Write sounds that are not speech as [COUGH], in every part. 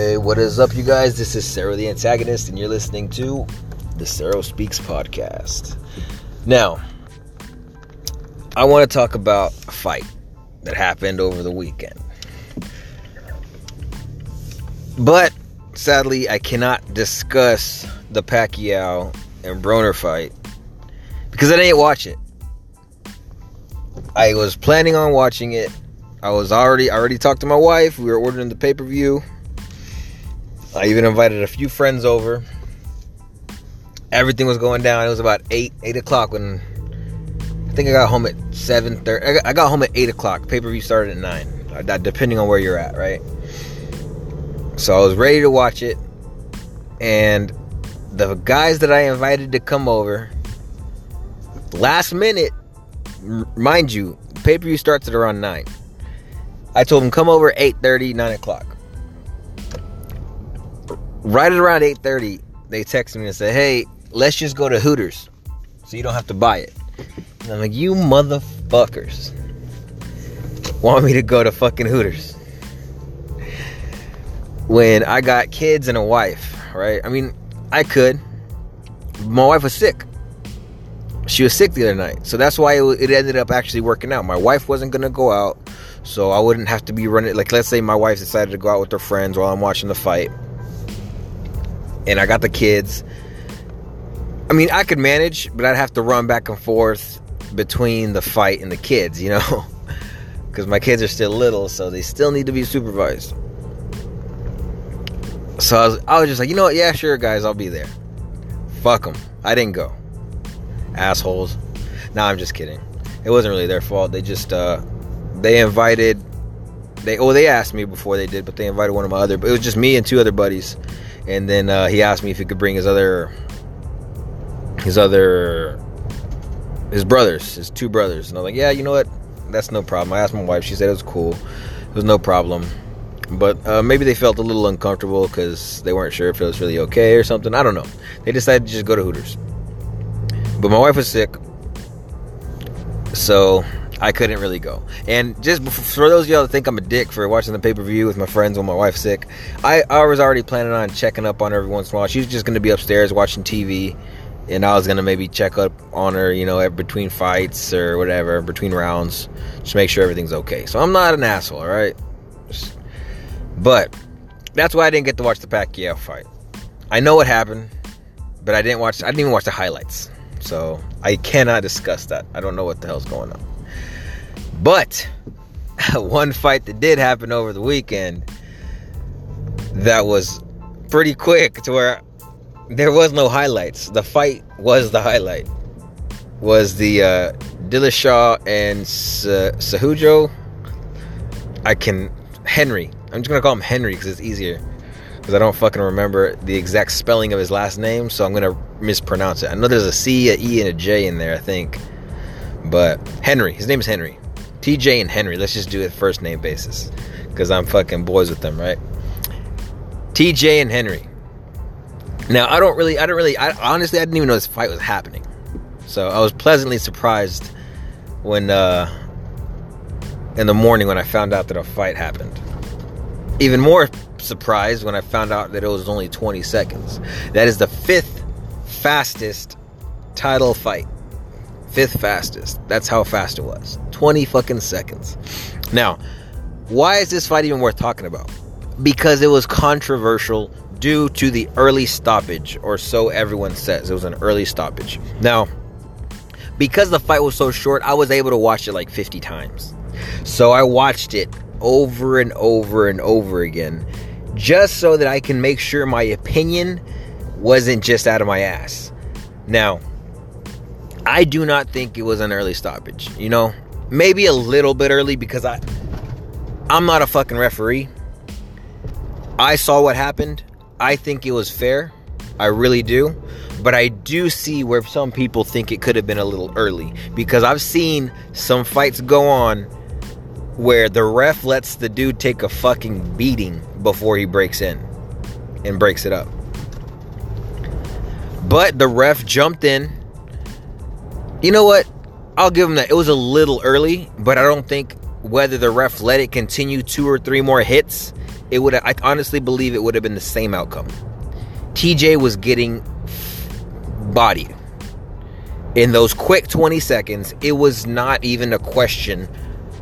Hey, what is up, you guys? This is Sarah the Antagonist, and you're listening to the Sarah Speaks podcast. Now, I want to talk about a fight that happened over the weekend. But sadly, I cannot discuss the Pacquiao and Broner fight because I didn't watch it. I was planning on watching it. I was already I already talked to my wife. We were ordering the pay per view. I even invited a few friends over. Everything was going down. It was about eight eight o'clock when I think I got home at seven thirty. I got home at eight o'clock. Pay per view started at nine, uh, depending on where you're at, right? So I was ready to watch it, and the guys that I invited to come over, last minute, mind you, pay per view starts at around nine. I told them come over 8:30, 9 o'clock. Right at around 8:30, they texted me and said, "Hey, let's just go to Hooters, so you don't have to buy it." And I'm like, "You motherfuckers want me to go to fucking Hooters?" When I got kids and a wife, right? I mean, I could. My wife was sick. She was sick the other night, so that's why it, ended up actually working out. My wife wasn't gonna go out, so I wouldn't have to be running. Like, let's say my wife decided to go out with her friends while I'm watching the fight, and I got the kids. I mean, I could manage, but I'd have to run back and forth between the fight and the kids, you know, [LAUGHS] because my kids are still little, so they still need to be supervised. So I was, I was just like, you know what? Yeah, sure, guys, I'll be there. Fuck them. I didn't go. Assholes. Nah, I'm just kidding. It wasn't really their fault. They just, uh, they invited, they, oh, they asked me before they did, but they invited one of my other, but it was just me and two other buddies. And then uh, he asked me if he could bring his other, his other, his brothers, his two brothers. And I was like, yeah, you know what? That's no problem. I asked my wife. She said it was cool. It was no problem but uh, maybe they felt a little uncomfortable because they weren't sure if it was really okay or something. I don't know. They decided to just go to Hooters. But my wife was sick, so I couldn't really go. And just for those of y'all that think I'm a dick for watching the pay per view with my friends when my wife's sick, I, I was already planning on checking up on her every once in a while. She was just going to be upstairs watching TV, and I was going to maybe check up on her, you know, between fights or whatever, between rounds, just make sure everything's okay. So I'm not an asshole, all right? But that's why I didn't get to watch the Pacquiao fight. I know what happened, but I didn't watch. I didn't even watch the highlights, so I cannot discuss that. I don't know what the hell's going on. But [LAUGHS] one fight that did happen over the weekend that was pretty quick to where there was no highlights. The fight was the highlight. Was the uh, Dillashaw and Sahujo? I can Henry I'm just gonna call him Henry because it's easier. Because I don't fucking remember the exact spelling of his last name, so I'm gonna mispronounce it. I know there's a C, a E, and a J in there, I think. But Henry, his name is Henry. TJ and Henry. Let's just do it first name basis, because I'm fucking boys with them, right? TJ and Henry. Now I don't really, I don't really, I honestly, I didn't even know this fight was happening. So I was pleasantly surprised when, uh, in the morning when I found out that a fight happened even more surprised when I found out that it was only 20 seconds. That is the fifth fastest title fight. Fifth fastest. That's how fast it was. 20 fucking seconds. Now, why is this fight even worth talking about? Because it was controversial due to the early stoppage, or so everyone says. It was an early stoppage. Now, because the fight was so short, I was able to watch it like 50 times. So I watched it over and over and over again just so that I can make sure my opinion wasn't just out of my ass. Now, I do not think it was an early stoppage. You know, maybe a little bit early because I I'm not a fucking referee. I saw what happened. I think it was fair. I really do. But I do see where some people think it could have been a little early because I've seen some fights go on where the ref lets the dude take a fucking beating before he breaks in and breaks it up. But the ref jumped in. You know what? I'll give him that. It was a little early, but I don't think whether the ref let it continue two or three more hits, it would I honestly believe it would have been the same outcome. TJ was getting bodied. In those quick 20 seconds, it was not even a question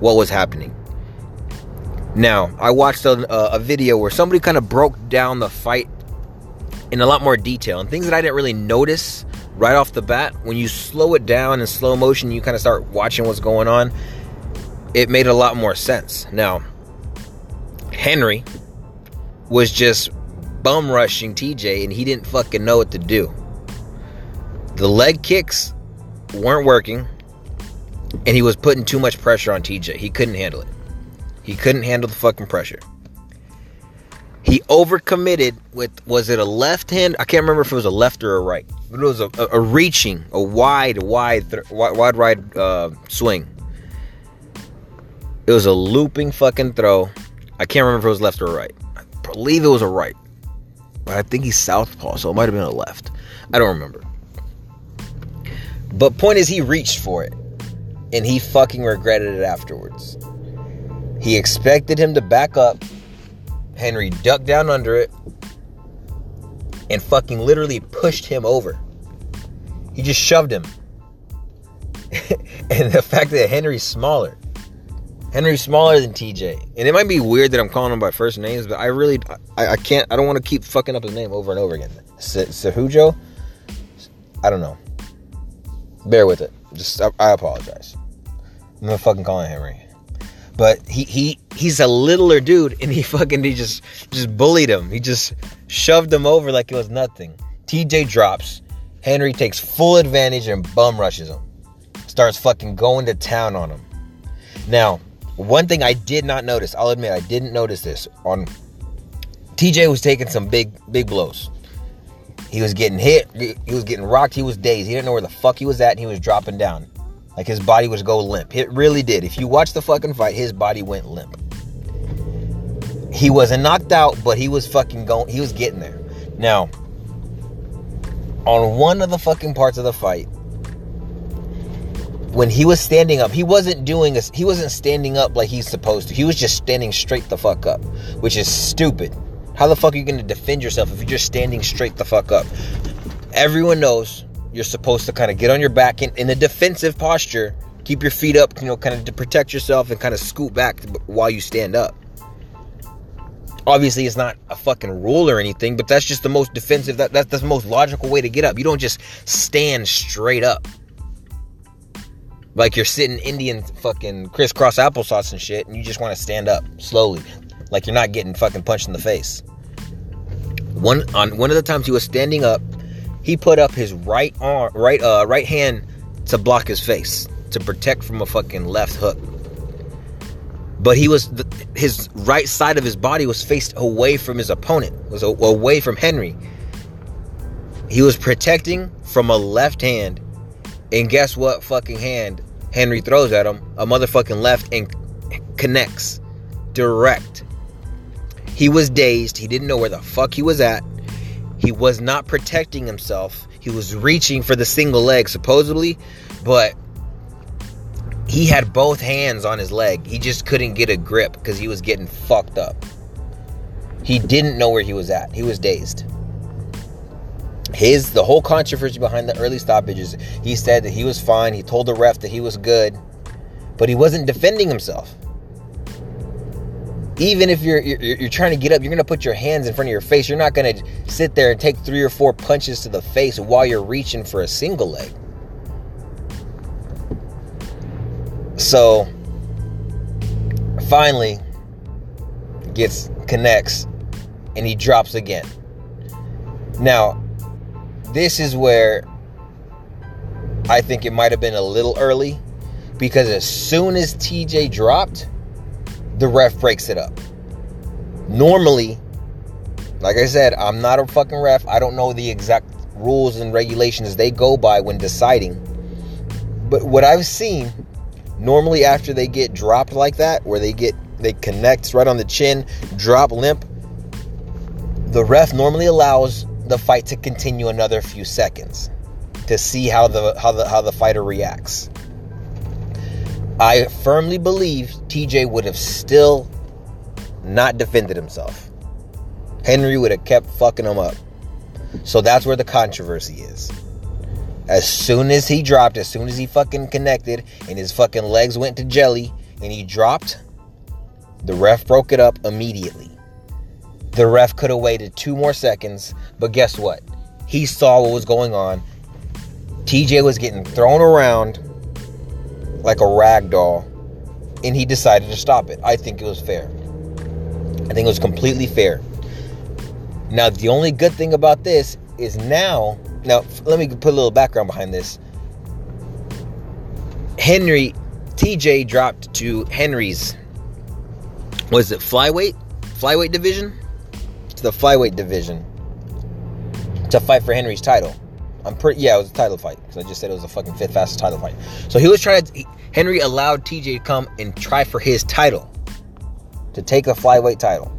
what was happening. Now, I watched a, a video where somebody kind of broke down the fight in a lot more detail and things that I didn't really notice right off the bat. When you slow it down in slow motion, you kind of start watching what's going on. It made a lot more sense. Now, Henry was just bum rushing TJ and he didn't fucking know what to do. The leg kicks weren't working and he was putting too much pressure on TJ. He couldn't handle it. He couldn't handle the fucking pressure. He overcommitted with was it a left hand? I can't remember if it was a left or a right. But it was a, a, a reaching, a wide, wide, th- wide, wide, wide uh, swing. It was a looping fucking throw. I can't remember if it was left or right. I believe it was a right. But I think he's southpaw, so it might have been a left. I don't remember. But point is he reached for it. And he fucking regretted it afterwards. He expected him to back up. Henry ducked down under it and fucking literally pushed him over. He just shoved him. [LAUGHS] and the fact that Henry's smaller. Henry's smaller than TJ. And it might be weird that I'm calling him by first names, but I really I, I can't I don't want to keep fucking up his name over and over again. Cejudo? I don't know. Bear with it. Just I, I apologize. I'm gonna fucking call him Henry. But he he he's a littler dude, and he [LAUGHS] fucking he just just bullied him. He just shoved him over like it was nothing. TJ drops. Henry takes full advantage and bum rushes him. Starts fucking going to town on him. Now, one thing I did not notice, I'll admit I didn't notice this on TJ was taking some big big blows. He was getting hit, he was getting rocked, he was dazed. He didn't know where the fuck he was at and he was dropping down. Like his body was go limp. It really did. If you watch the fucking fight, his body went limp. He wasn't knocked out, but he was fucking going. He was getting there. Now, on one of the fucking parts of the fight, when he was standing up, he wasn't doing a, he wasn't standing up like he's supposed to. He was just standing straight the fuck up, which is stupid. How the fuck are you going to defend yourself if you're just standing straight the fuck up? Everyone knows you're supposed to kind of get on your back in, in a defensive posture, keep your feet up, you know, kind of to protect yourself and kind of scoot back while you stand up. Obviously, it's not a fucking rule or anything, but that's just the most defensive, that, that's the most logical way to get up. You don't just stand straight up. Like you're sitting Indian fucking crisscross applesauce and shit, and you just want to stand up slowly. Like you're not getting fucking punched in the face. One on one of the times he was standing up, he put up his right arm, right uh, right hand to block his face to protect from a fucking left hook. But he was his right side of his body was faced away from his opponent, was away from Henry. He was protecting from a left hand, and guess what? Fucking hand Henry throws at him a motherfucking left and connects direct. He was dazed. He didn't know where the fuck he was at. He was not protecting himself. He was reaching for the single leg, supposedly, but he had both hands on his leg. He just couldn't get a grip because he was getting fucked up. He didn't know where he was at. He was dazed. His the whole controversy behind the early stoppages, he said that he was fine. He told the ref that he was good, but he wasn't defending himself even if you're, you're, you're trying to get up, you're gonna put your hands in front of your face. You're not gonna sit there and take three or four punches to the face while you're reaching for a single leg. So finally gets connects and he drops again. Now, this is where I think it might have been a little early because as soon as TJ dropped, the ref breaks it up. Normally, like I said, I'm not a fucking ref. I don't know the exact rules and regulations they go by when deciding. But what I've seen, normally after they get dropped like that, where they get they connect right on the chin, drop limp, the ref normally allows the fight to continue another few seconds to see how the how the how the fighter reacts. I firmly believe TJ would have still not defended himself. Henry would have kept fucking him up. So that's where the controversy is. As soon as he dropped, as soon as he fucking connected and his fucking legs went to jelly and he dropped, the ref broke it up immediately. The ref could have waited two more seconds, but guess what? He saw what was going on. TJ was getting thrown around like a rag doll, and he decided to stop it. I think it was fair. I think it was completely fair. Now, the only good thing about this is now, now let me put a little background behind this. Henry, TJ dropped to Henry's, was it flyweight? Flyweight division? To the flyweight division to fight for Henry's title. I'm pretty, yeah, it was a title fight because I just said it was a fucking fifth fastest title fight. So he was trying to, he, Henry allowed TJ to come and try for his title, to take a flyweight title.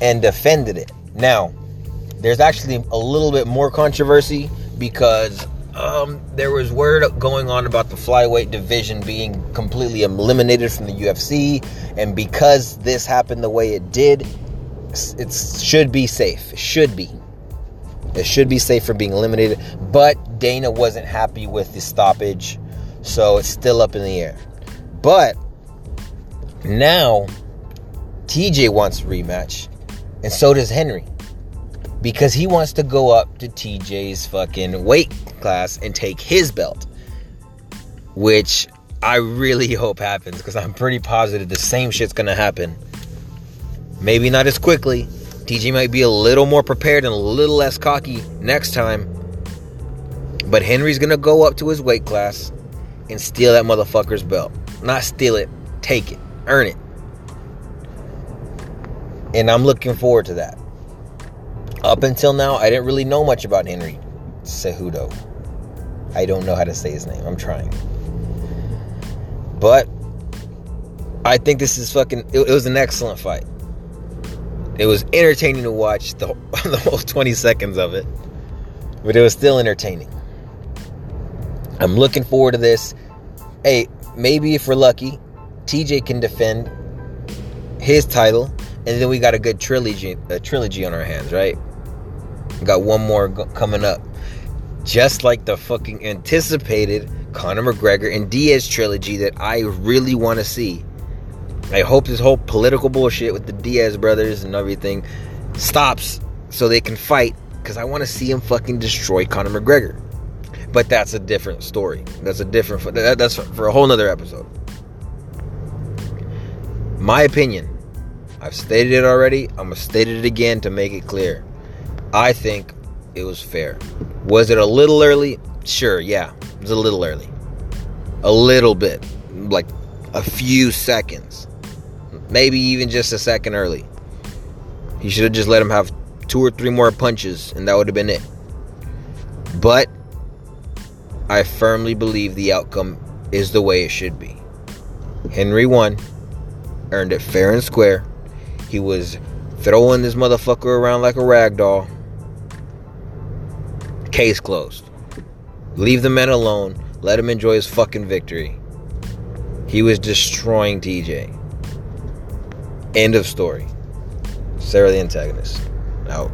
and defended it. Now, there's actually a little bit more controversy because um, there was word going on about the flyweight division being completely eliminated from the UFC, and because this happened the way it did, it should be safe. It should be. It should be safe from being eliminated, but Dana wasn't happy with the stoppage, so it's still up in the air. But now TJ wants a rematch and so does Henry. Because he wants to go up to TJ's fucking weight class and take his belt. Which I really [LAUGHS] hope happens because I'm pretty positive the same shit's gonna happen. Maybe not as quickly. TJ might be a little more prepared and a little less cocky next time. But Henry's gonna go up to his weight class and steal that motherfucker's belt. Not steal it, take it, earn it. And I'm looking forward to that. Up until now, I didn't really know much about Henry Cejudo. I don't know how to say his name. I'm trying. But I think this is fucking. It, it was an excellent fight. It was entertaining to watch the, [LAUGHS] the whole 20 seconds of it, but it was still entertaining. I'm looking forward to this. Hey, maybe if we're lucky, TJ can defend his title and then we got a good trilogy, a trilogy on our hands, right? We got one more go- coming up, just like the fucking anticipated Conor McGregor and Diaz trilogy that I really want to see. I hope this whole political bullshit with the Diaz brothers and everything stops so they can fight because I want to see him fucking destroy Conor McGregor. But that's a different story. That's a different. That's for a whole nother episode. My opinion I've stated it already. I'm to state it again to make it clear. I think it was fair. Was it a little early? Sure, yeah. It was a little early. A little bit. Like a few seconds. Maybe even just a second early. He should have just let him have two or three more punches, and that would have been it. But I firmly believe the outcome is the way it should be. Henry won, earned it fair and square. He was throwing this motherfucker around like a rag doll. Case closed. Leave the man alone. Let him enjoy his fucking victory. He was destroying TJ. End of story. Sarah the antagonist. Out.